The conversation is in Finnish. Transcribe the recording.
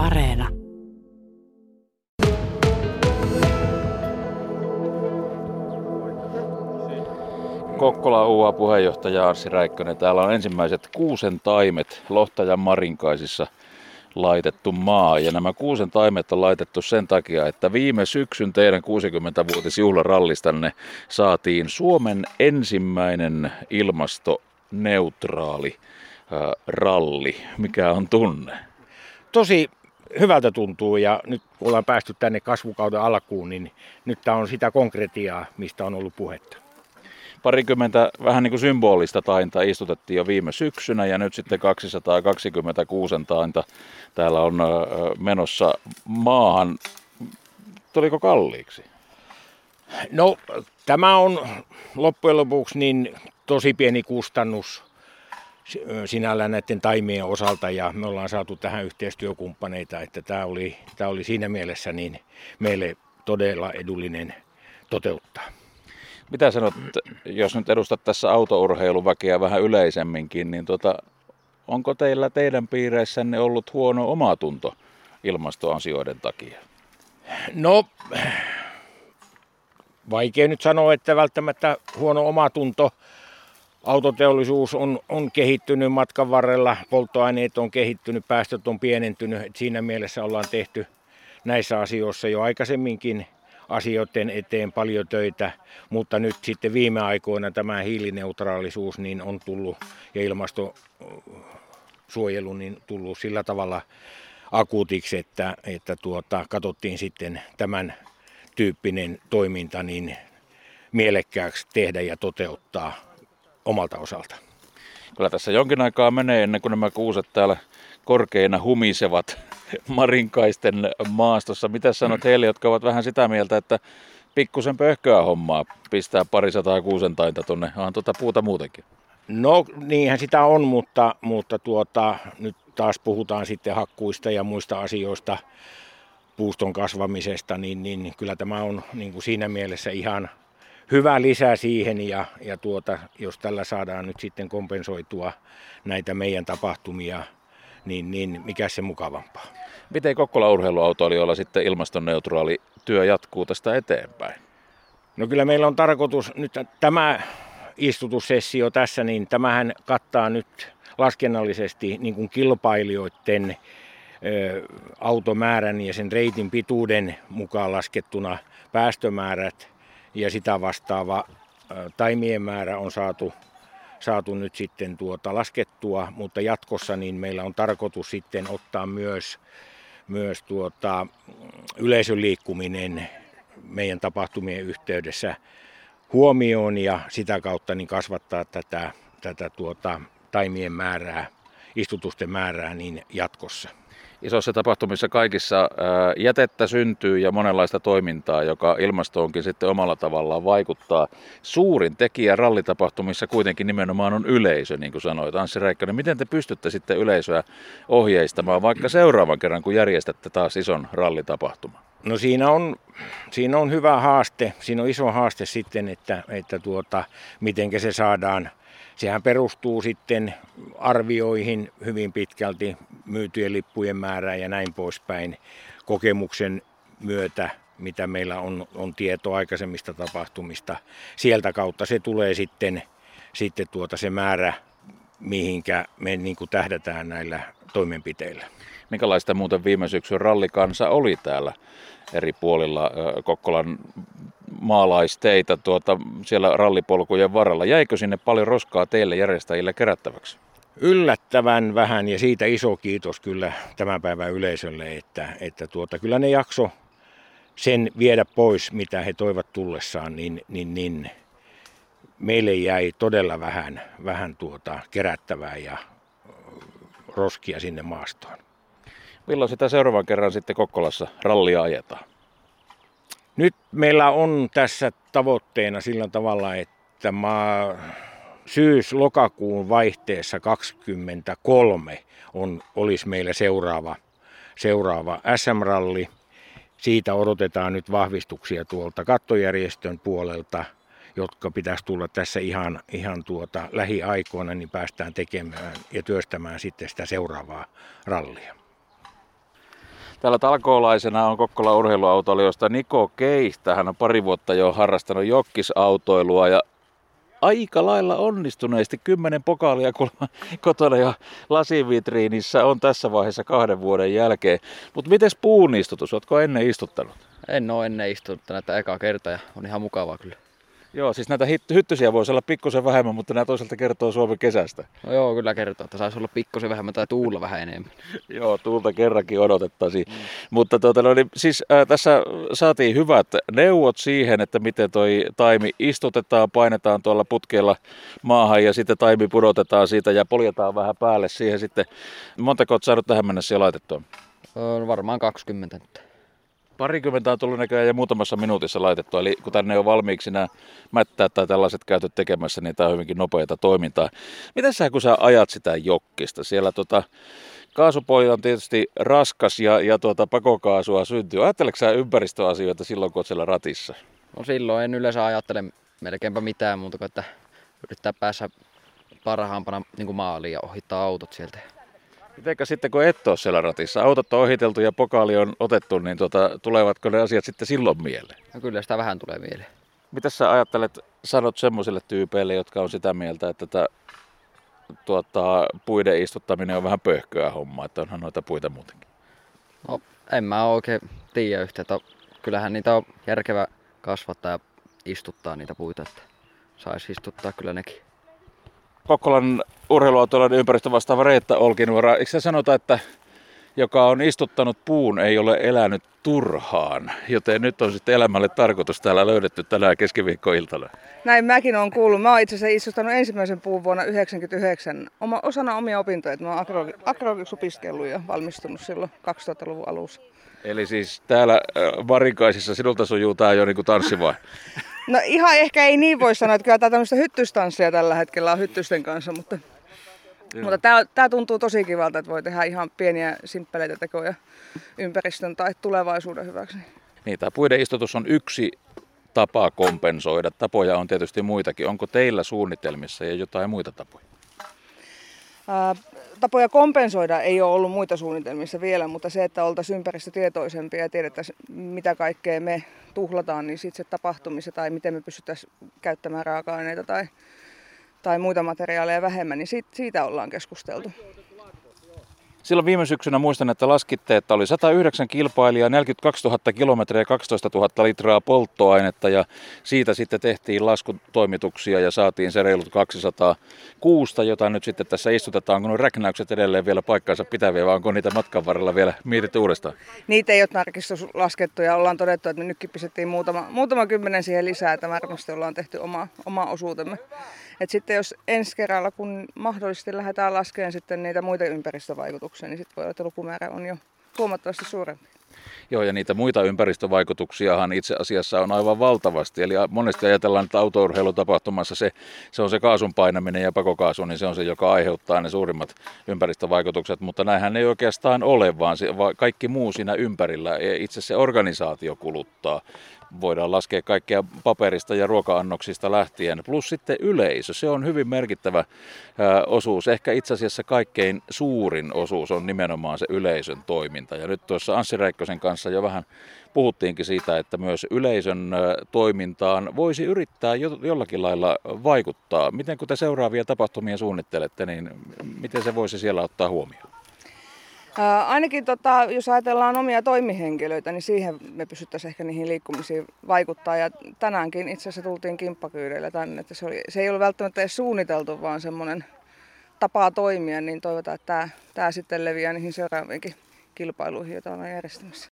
Areena. Kokkola UA puheenjohtaja Arsi Räikkönen. Täällä on ensimmäiset kuusen taimet Lohtajan Marinkaisissa laitettu maa. Ja nämä kuusen taimet on laitettu sen takia, että viime syksyn teidän 60-vuotisjuhlarallistanne saatiin Suomen ensimmäinen ilmastoneutraali äh, ralli. Mikä on tunne? Tosi hyvältä tuntuu ja nyt kun ollaan päästy tänne kasvukauden alkuun, niin nyt tämä on sitä konkretiaa, mistä on ollut puhetta. Parikymmentä vähän niin kuin symbolista tainta istutettiin jo viime syksynä ja nyt sitten 226 tainta täällä on menossa maahan. Tuliko kalliiksi? No tämä on loppujen lopuksi niin tosi pieni kustannus sinällään näiden taimien osalta ja me ollaan saatu tähän yhteistyökumppaneita, että tämä oli, tämä oli siinä mielessä niin meille todella edullinen toteuttaa. Mitä sanot, jos nyt edustat tässä autourheiluväkeä vähän yleisemminkin, niin tota, onko teillä teidän piireissänne ollut huono omatunto ilmastoasioiden takia? No, vaikea nyt sanoa, että välttämättä huono omatunto. Autoteollisuus on, on kehittynyt matkan varrella, polttoaineet on kehittynyt, päästöt on pienentynyt. Et siinä mielessä ollaan tehty näissä asioissa jo aikaisemminkin asioiden eteen paljon töitä, mutta nyt sitten viime aikoina tämä hiilineutraalisuus niin on tullut ja ilmastosuojelu niin tullut sillä tavalla akuutiksi, että, että tuota, katsottiin sitten tämän tyyppinen toiminta niin mielekkääksi tehdä ja toteuttaa omalta osalta. Kyllä tässä jonkin aikaa menee ennen kuin nämä kuuset täällä korkeina humisevat marinkaisten maastossa. Mitä sanot heille, jotka ovat vähän sitä mieltä, että pikkusen pöhköä hommaa pistää parisataa kuusentainta tuonne, onhan tuota puuta muutenkin? No niinhän sitä on, mutta, mutta tuota, nyt taas puhutaan sitten hakkuista ja muista asioista, puuston kasvamisesta, niin, niin kyllä tämä on niin kuin siinä mielessä ihan hyvä lisä siihen ja, ja tuota, jos tällä saadaan nyt sitten kompensoitua näitä meidän tapahtumia niin, niin mikä se mukavampaa. Miten Kokkola urheiluautoilijoilla sitten ilmastoneutraali työ jatkuu tästä eteenpäin? No kyllä meillä on tarkoitus nyt tämä istutussessio tässä, niin tämähän kattaa nyt laskennallisesti niin kuin kilpailijoiden ö, automäärän ja sen reitin pituuden mukaan laskettuna päästömäärät ja sitä vastaava taimien määrä on saatu saatu nyt sitten tuota laskettua, mutta jatkossa niin meillä on tarkoitus sitten ottaa myös, myös tuota yleisön liikkuminen meidän tapahtumien yhteydessä huomioon ja sitä kautta niin kasvattaa tätä, tätä tuota taimien määrää, istutusten määrää niin jatkossa isoissa tapahtumissa kaikissa jätettä syntyy ja monenlaista toimintaa, joka ilmastoonkin sitten omalla tavallaan vaikuttaa. Suurin tekijä rallitapahtumissa kuitenkin nimenomaan on yleisö, niin kuin sanoit Anssi Räikkönen. Miten te pystytte sitten yleisöä ohjeistamaan vaikka seuraavan kerran, kun järjestätte taas ison rallitapahtuman? No siinä on, siinä on hyvä haaste, siinä on iso haaste sitten, että, että tuota, miten se saadaan Sehän perustuu sitten arvioihin hyvin pitkälti myytyjen lippujen määrään ja näin poispäin kokemuksen myötä, mitä meillä on, on tieto aikaisemmista tapahtumista. Sieltä kautta se tulee sitten, sitten tuota se määrä, mihinkä me niin kuin tähdätään näillä toimenpiteillä. Minkälaista muuten viime syksyn rallikansa oli täällä eri puolilla Kokkolan maalaisteitä tuota, siellä rallipolkujen varrella. Jäikö sinne paljon roskaa teille järjestäjille kerättäväksi? Yllättävän vähän ja siitä iso kiitos kyllä tämän päivän yleisölle, että, että tuota, kyllä ne jakso sen viedä pois, mitä he toivat tullessaan, niin, niin, niin meille jäi todella vähän, vähän tuota kerättävää ja roskia sinne maastoon. Milloin sitä seuraavan kerran sitten Kokkolassa rallia ajetaan? Nyt meillä on tässä tavoitteena sillä tavalla, että maa syys-lokakuun vaihteessa 23 on, olisi meillä seuraava, seuraava SM-ralli. Siitä odotetaan nyt vahvistuksia tuolta kattojärjestön puolelta, jotka pitäisi tulla tässä ihan, ihan tuota lähiaikoina, niin päästään tekemään ja työstämään sitten sitä seuraavaa rallia. Täällä talkoolaisena on Kokkola urheiluautoilijoista Niko Keistä. Hän on pari vuotta jo harrastanut jokkisautoilua ja aika lailla onnistuneesti kymmenen pokaalia kotona ja lasivitriinissä on tässä vaiheessa kahden vuoden jälkeen. Mutta miten puun istutus? Oletko ennen istuttanut? En ole ennen istunut näitä eka kertaa ja on ihan mukavaa kyllä. Joo, siis näitä hyttysiä voisi olla pikkusen vähemmän, mutta nämä toisaalta kertoo Suomen kesästä. No joo, kyllä kertoo, että saisi olla pikkusen vähemmän tai tuulla vähän enemmän. joo, tuulta kerrankin odotettaisiin. Mm. Mutta tuota, no, niin, siis äh, tässä saatiin hyvät neuvot siihen, että miten toi taimi istutetaan, painetaan tuolla putkella maahan ja sitten taimi pudotetaan siitä ja poljetaan vähän päälle siihen sitten. Montako olet saanut tähän mennessä jo laitettua? On varmaan 20 nyt. Parikymmentä on tullut näköjään ja muutamassa minuutissa laitettu. Eli kun tänne on valmiiksi nämä mättäät tai tällaiset käytöt tekemässä, niin tämä on hyvinkin nopeata toimintaa. Miten sä, kun sä ajat sitä jokkista? Siellä tota, kaasupoili on tietysti raskas ja, ja tuota, pakokaasua syntyy. Ajatteleeko sä ympäristöasioita silloin, kun olet siellä ratissa? No silloin en yleensä ajattele melkeinpä mitään muuta kuin, että yrittää päässä parhaampana niin maaliin ja ohittaa autot sieltä. Mitenkä sitten kun et ole siellä ratissa, autot on ohiteltu ja pokaali on otettu, niin tuota, tulevatko ne asiat sitten silloin mieleen? No kyllä sitä vähän tulee mieleen. Mitä sä ajattelet, sanot semmoisille tyypeille, jotka on sitä mieltä, että tätä tuota, puiden istuttaminen on vähän pöhköä hommaa, että onhan noita puita muutenkin? No en mä oikein tiedä yhtä, että kyllähän niitä on järkevä kasvattaa ja istuttaa niitä puita, että saisi istuttaa kyllä nekin. Kokkolan urheiluautoilijan ympäristö vastaava Reetta Olkinuora. Eikö se sanota, että joka on istuttanut puun, ei ole elänyt turhaan. Joten nyt on sitten elämälle tarkoitus täällä löydetty tänään keskiviikkoiltana. Näin mäkin olen kuullut. Mä oon itse asiassa istuttanut ensimmäisen puun vuonna 1999 oma, osana omia opintoja. Mä oon agrologiksi opiskellut ja valmistunut silloin 2000-luvun alussa. Eli siis täällä äh, Varikaisissa sinulta sujuu tää jo niinku tanssi vai? No ihan ehkä ei niin voi sanoa, että kyllä tämä tämmöistä hyttystanssia tällä hetkellä on hyttysten kanssa, mutta, mutta tämä, tämä tuntuu tosi kivalta, että voi tehdä ihan pieniä simppeleitä tekoja ympäristön tai tulevaisuuden hyväksi. Niin, tämä puiden istutus on yksi tapa kompensoida. Tapoja on tietysti muitakin. Onko teillä suunnitelmissa ja jotain muita tapoja? Ää, tapoja kompensoida ei ole ollut muita suunnitelmissa vielä, mutta se, että oltaisiin ympäristötietoisempia ja tiedettäisiin, mitä kaikkea me tuhlataan, niin sitten se tapahtumissa tai miten me pystyttäisiin käyttämään raaka-aineita tai, tai muita materiaaleja vähemmän, niin siitä, siitä ollaan keskusteltu. Silloin viime syksynä muistan, että laskitte, että oli 109 kilpailijaa, 42 000 kilometriä ja 12 000 litraa polttoainetta ja siitä sitten tehtiin laskutoimituksia ja saatiin se reilut 200 kuusta, jota nyt sitten tässä istutetaan. Onko räknäykset edelleen vielä paikkaansa pitäviä vai onko niitä matkan varrella vielä mietitty uudestaan? Niitä ei ole tarkistus laskettu ja ollaan todettu, että me nytkin pistettiin muutama, muutama kymmenen siihen lisää, että varmasti ollaan tehty oma, oma osuutemme. Et sitten jos ensi kerralla, kun mahdollisesti lähdetään laskemaan sitten niitä muita ympäristövaikutuksia, niin sitten voi olla, että lukumäärä on jo huomattavasti suurempi. Joo, ja niitä muita ympäristövaikutuksiahan itse asiassa on aivan valtavasti. Eli monesti ajatellaan, että autourheilutapahtumassa se, se on se kaasun painaminen ja pakokaasu, niin se on se, joka aiheuttaa ne suurimmat ympäristövaikutukset. Mutta näinhän ei oikeastaan ole, vaan se, kaikki muu siinä ympärillä, itse se organisaatio kuluttaa voidaan laskea kaikkea paperista ja ruoka-annoksista lähtien, plus sitten yleisö. Se on hyvin merkittävä osuus. Ehkä itse asiassa kaikkein suurin osuus on nimenomaan se yleisön toiminta. Ja nyt tuossa Anssi Räikkösen kanssa jo vähän puhuttiinkin siitä, että myös yleisön toimintaan voisi yrittää jollakin lailla vaikuttaa. Miten kun te seuraavia tapahtumia suunnittelette, niin miten se voisi siellä ottaa huomioon? Ainakin tota, jos ajatellaan omia toimihenkilöitä, niin siihen me pystyttäisiin ehkä niihin liikkumisiin vaikuttaa. Ja tänäänkin itse asiassa tultiin kimppakyydeillä tänne, että se, oli, se ei ollut välttämättä edes suunniteltu, vaan semmoinen tapa toimia, niin toivotaan, että tämä, tämä sitten leviää niihin seuraaviinkin kilpailuihin, joita ollaan järjestämässä.